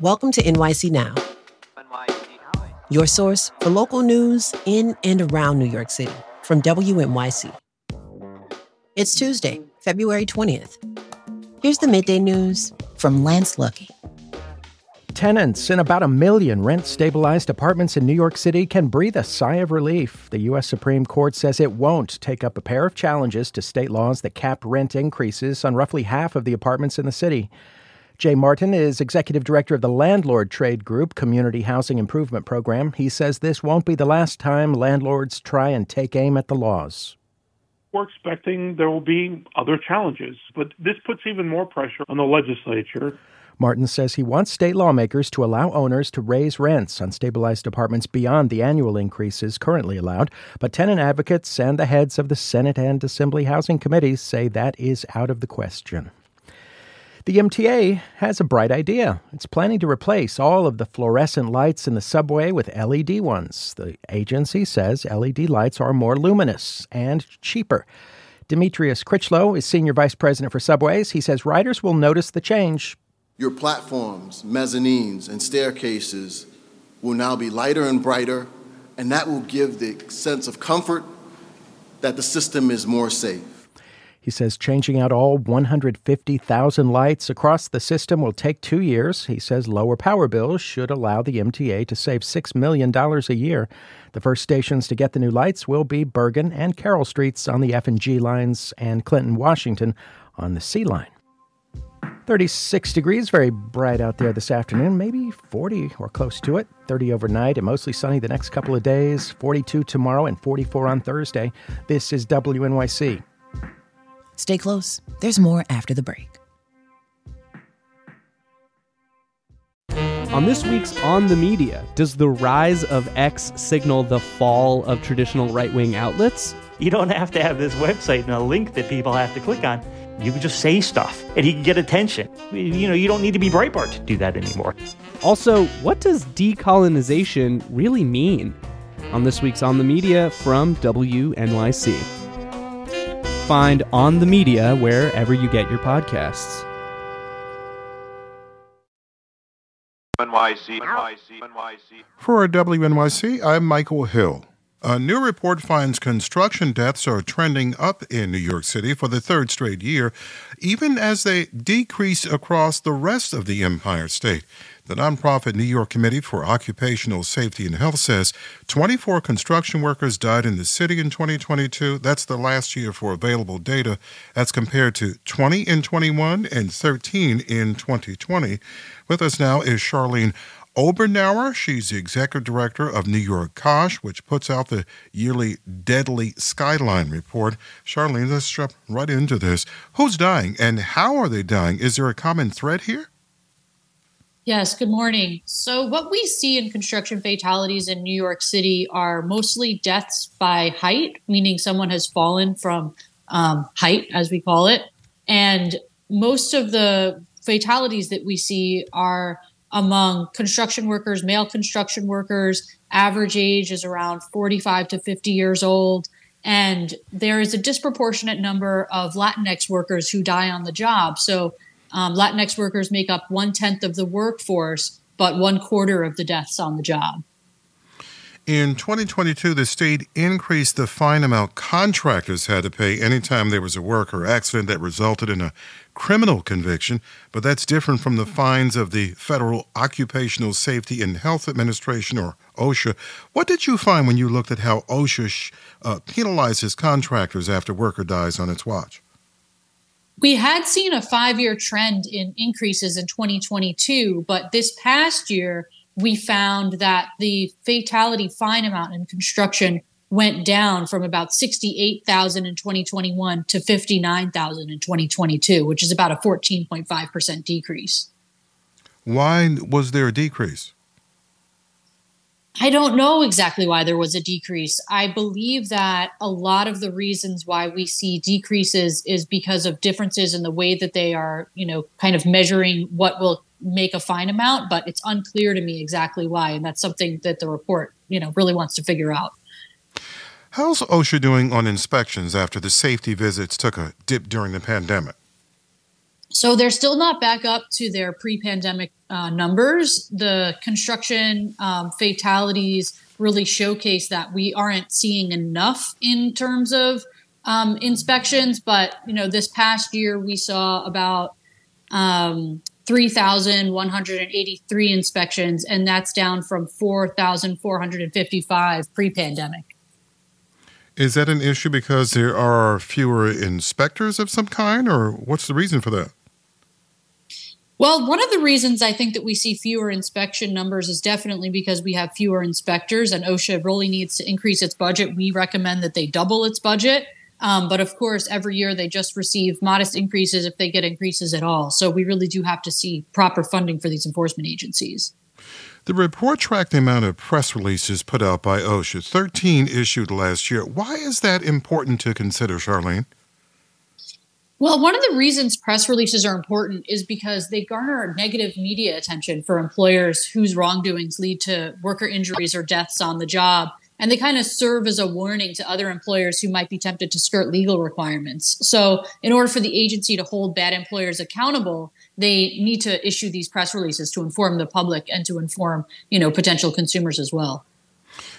Welcome to NYC Now, your source for local news in and around New York City from WNYC. It's Tuesday, February 20th. Here's the midday news from Lance Luckey. Tenants in about a million rent stabilized apartments in New York City can breathe a sigh of relief. The U.S. Supreme Court says it won't take up a pair of challenges to state laws that cap rent increases on roughly half of the apartments in the city. Jay Martin is executive director of the Landlord Trade Group Community Housing Improvement Program. He says this won't be the last time landlords try and take aim at the laws. We're expecting there will be other challenges, but this puts even more pressure on the legislature. Martin says he wants state lawmakers to allow owners to raise rents on stabilized apartments beyond the annual increases currently allowed, but tenant advocates and the heads of the Senate and Assembly housing committees say that is out of the question. The MTA has a bright idea. It's planning to replace all of the fluorescent lights in the subway with LED ones. The agency says LED lights are more luminous and cheaper. Demetrius Critchlow is Senior Vice President for Subways. He says riders will notice the change, your platforms, mezzanines, and staircases will now be lighter and brighter, and that will give the sense of comfort that the system is more safe. He says changing out all 150,000 lights across the system will take two years. He says lower power bills should allow the MTA to save $6 million a year. The first stations to get the new lights will be Bergen and Carroll Streets on the F and G lines and Clinton, Washington on the C line. 36 degrees, very bright out there this afternoon, maybe 40 or close to it. 30 overnight and mostly sunny the next couple of days, 42 tomorrow and 44 on Thursday. This is WNYC. Stay close. There's more after the break. On this week's On the Media, does the rise of X signal the fall of traditional right wing outlets? You don't have to have this website and a link that people have to click on. You can just say stuff and he can get attention. You know, you don't need to be Breitbart to do that anymore. Also, what does decolonization really mean? On this week's On the Media from WNYC. Find On the Media wherever you get your podcasts. NYC, NYC, NYC. For WNYC, I'm Michael Hill. A new report finds construction deaths are trending up in New York City for the third straight year, even as they decrease across the rest of the Empire State. The nonprofit New York Committee for Occupational Safety and Health says 24 construction workers died in the city in 2022. That's the last year for available data. That's compared to 20 in 21 and 13 in 2020. With us now is Charlene Obernauer. She's the executive director of New York COSH, which puts out the yearly Deadly Skyline report. Charlene, let's jump right into this. Who's dying and how are they dying? Is there a common thread here? Yes, good morning. So, what we see in construction fatalities in New York City are mostly deaths by height, meaning someone has fallen from um, height, as we call it. And most of the fatalities that we see are among construction workers, male construction workers. Average age is around 45 to 50 years old. And there is a disproportionate number of Latinx workers who die on the job. So um, Latinx workers make up one tenth of the workforce, but one quarter of the deaths on the job. In 2022, the state increased the fine amount contractors had to pay anytime there was a work or accident that resulted in a criminal conviction, but that's different from the fines of the Federal Occupational Safety and Health Administration, or OSHA. What did you find when you looked at how OSHA uh, penalizes contractors after worker dies on its watch? We had seen a five year trend in increases in 2022, but this past year, we found that the fatality fine amount in construction went down from about 68,000 in 2021 to 59,000 in 2022, which is about a 14.5% decrease. Why was there a decrease? I don't know exactly why there was a decrease. I believe that a lot of the reasons why we see decreases is because of differences in the way that they are, you know, kind of measuring what will make a fine amount, but it's unclear to me exactly why. And that's something that the report, you know, really wants to figure out. How's OSHA doing on inspections after the safety visits took a dip during the pandemic? So they're still not back up to their pre-pandemic uh, numbers. The construction um, fatalities really showcase that we aren't seeing enough in terms of um, inspections. But you know, this past year we saw about um, 3,183 inspections, and that's down from 4,455 pre-pandemic. Is that an issue because there are fewer inspectors of some kind, or what's the reason for that? Well, one of the reasons I think that we see fewer inspection numbers is definitely because we have fewer inspectors, and OSHA really needs to increase its budget. We recommend that they double its budget. Um, but of course, every year they just receive modest increases if they get increases at all. So we really do have to see proper funding for these enforcement agencies. The report tracked the amount of press releases put out by OSHA, 13 issued last year. Why is that important to consider, Charlene? Well, one of the reasons press releases are important is because they garner negative media attention for employers whose wrongdoings lead to worker injuries or deaths on the job. And they kind of serve as a warning to other employers who might be tempted to skirt legal requirements. So, in order for the agency to hold bad employers accountable, they need to issue these press releases to inform the public and to inform, you know, potential consumers as well.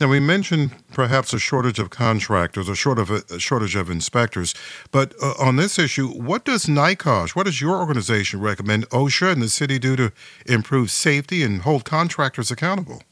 Now, we mentioned perhaps a shortage of contractors, a, short of a, shortage of inspectors. But uh, on this issue, what does NYCOSH, what does your organization recommend OSHA and the city do to improve safety and hold contractors accountable?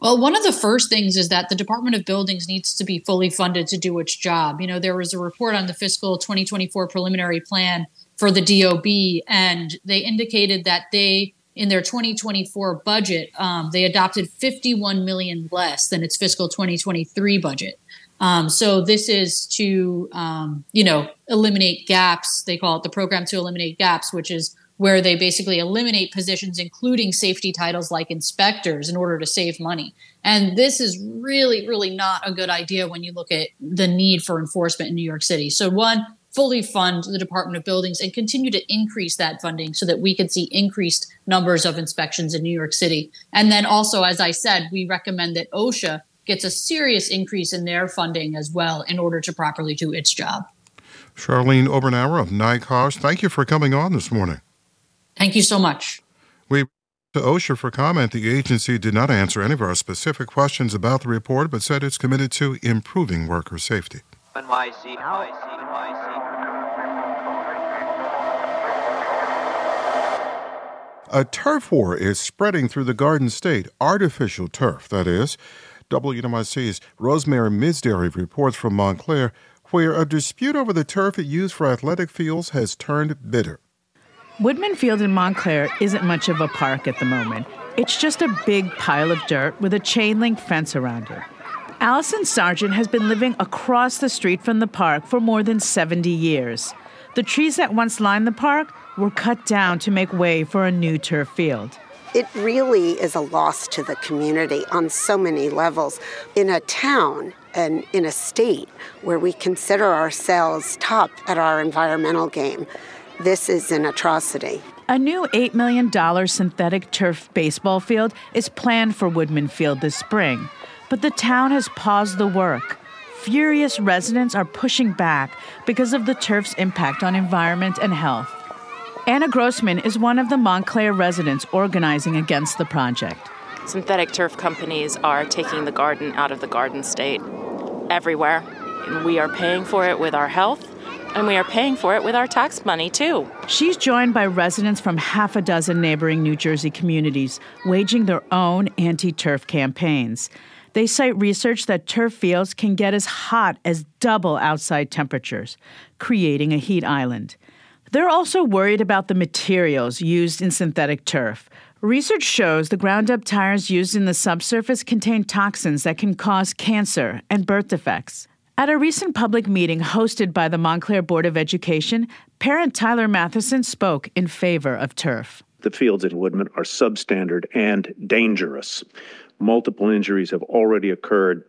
Well, one of the first things is that the Department of Buildings needs to be fully funded to do its job. You know, there was a report on the fiscal 2024 preliminary plan for the DOB, and they indicated that they in their 2024 budget, um, they adopted 51 million less than its fiscal 2023 budget. Um, so this is to, um, you know, eliminate gaps. They call it the program to eliminate gaps, which is where they basically eliminate positions, including safety titles like inspectors, in order to save money. And this is really, really not a good idea when you look at the need for enforcement in New York City. So, one, fully fund the Department of Buildings and continue to increase that funding so that we can see increased numbers of inspections in New York City. And then also, as I said, we recommend that OSHA gets a serious increase in their funding as well in order to properly do its job. Charlene Obernauer of NYCOSH, thank you for coming on this morning. Thank you so much. We to OSHA for comment. The agency did not answer any of our specific questions about the report, but said it's committed to improving worker safety. NYC, NYC, NYC. A turf war is spreading through the Garden State, artificial turf, that is. WNYC's Rosemary Misdary reports from Montclair, where a dispute over the turf it used for athletic fields has turned bitter. Woodman Field in Montclair isn't much of a park at the moment. It's just a big pile of dirt with a chain link fence around it. Allison Sargent has been living across the street from the park for more than 70 years. The trees that once lined the park were cut down to make way for a new turf field. It really is a loss to the community on so many levels. In a town and in a state where we consider ourselves top at our environmental game, this is an atrocity. A new $8 million synthetic turf baseball field is planned for Woodman Field this spring, but the town has paused the work. Furious residents are pushing back because of the turf's impact on environment and health. Anna Grossman is one of the Montclair residents organizing against the project. Synthetic turf companies are taking the garden out of the garden state everywhere. And we are paying for it with our health, and we are paying for it with our tax money, too. She's joined by residents from half a dozen neighboring New Jersey communities waging their own anti turf campaigns. They cite research that turf fields can get as hot as double outside temperatures, creating a heat island. They're also worried about the materials used in synthetic turf. Research shows the ground up tires used in the subsurface contain toxins that can cause cancer and birth defects. At a recent public meeting hosted by the Montclair Board of Education, parent Tyler Matheson spoke in favor of turf. The fields in Woodman are substandard and dangerous. Multiple injuries have already occurred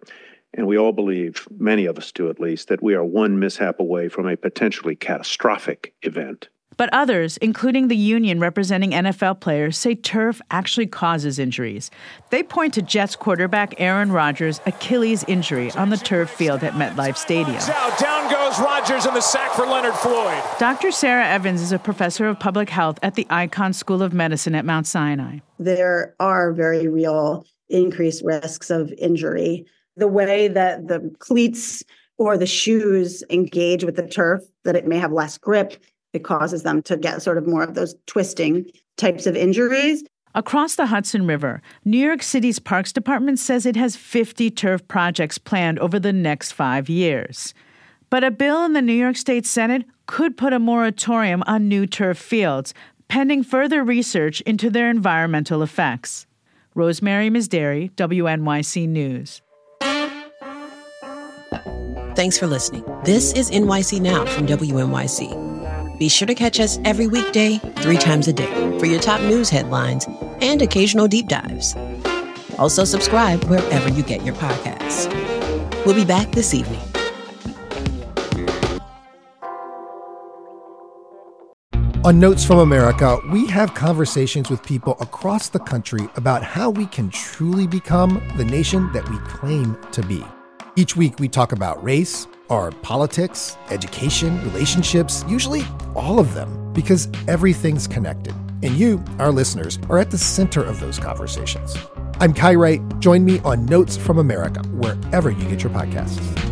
and we all believe, many of us do at least, that we are one mishap away from a potentially catastrophic event. But others, including the union representing NFL players, say turf actually causes injuries. They point to Jets quarterback Aaron Rodgers' Achilles injury on the turf field at MetLife Stadium. Out, down goes Rodgers in the sack for Leonard Floyd. Dr. Sarah Evans is a professor of public health at the Icahn School of Medicine at Mount Sinai. There are very real increased risks of injury. The way that the cleats or the shoes engage with the turf, that it may have less grip, it causes them to get sort of more of those twisting types of injuries. Across the Hudson River, New York City's Parks Department says it has 50 turf projects planned over the next five years. But a bill in the New York State Senate could put a moratorium on new turf fields, pending further research into their environmental effects. Rosemary Misdary, WNYC News. Thanks for listening. This is NYC Now from WNYC. Be sure to catch us every weekday, three times a day, for your top news headlines and occasional deep dives. Also, subscribe wherever you get your podcasts. We'll be back this evening. On Notes from America, we have conversations with people across the country about how we can truly become the nation that we claim to be. Each week, we talk about race, our politics, education, relationships, usually all of them, because everything's connected. And you, our listeners, are at the center of those conversations. I'm Kai Wright. Join me on Notes from America, wherever you get your podcasts.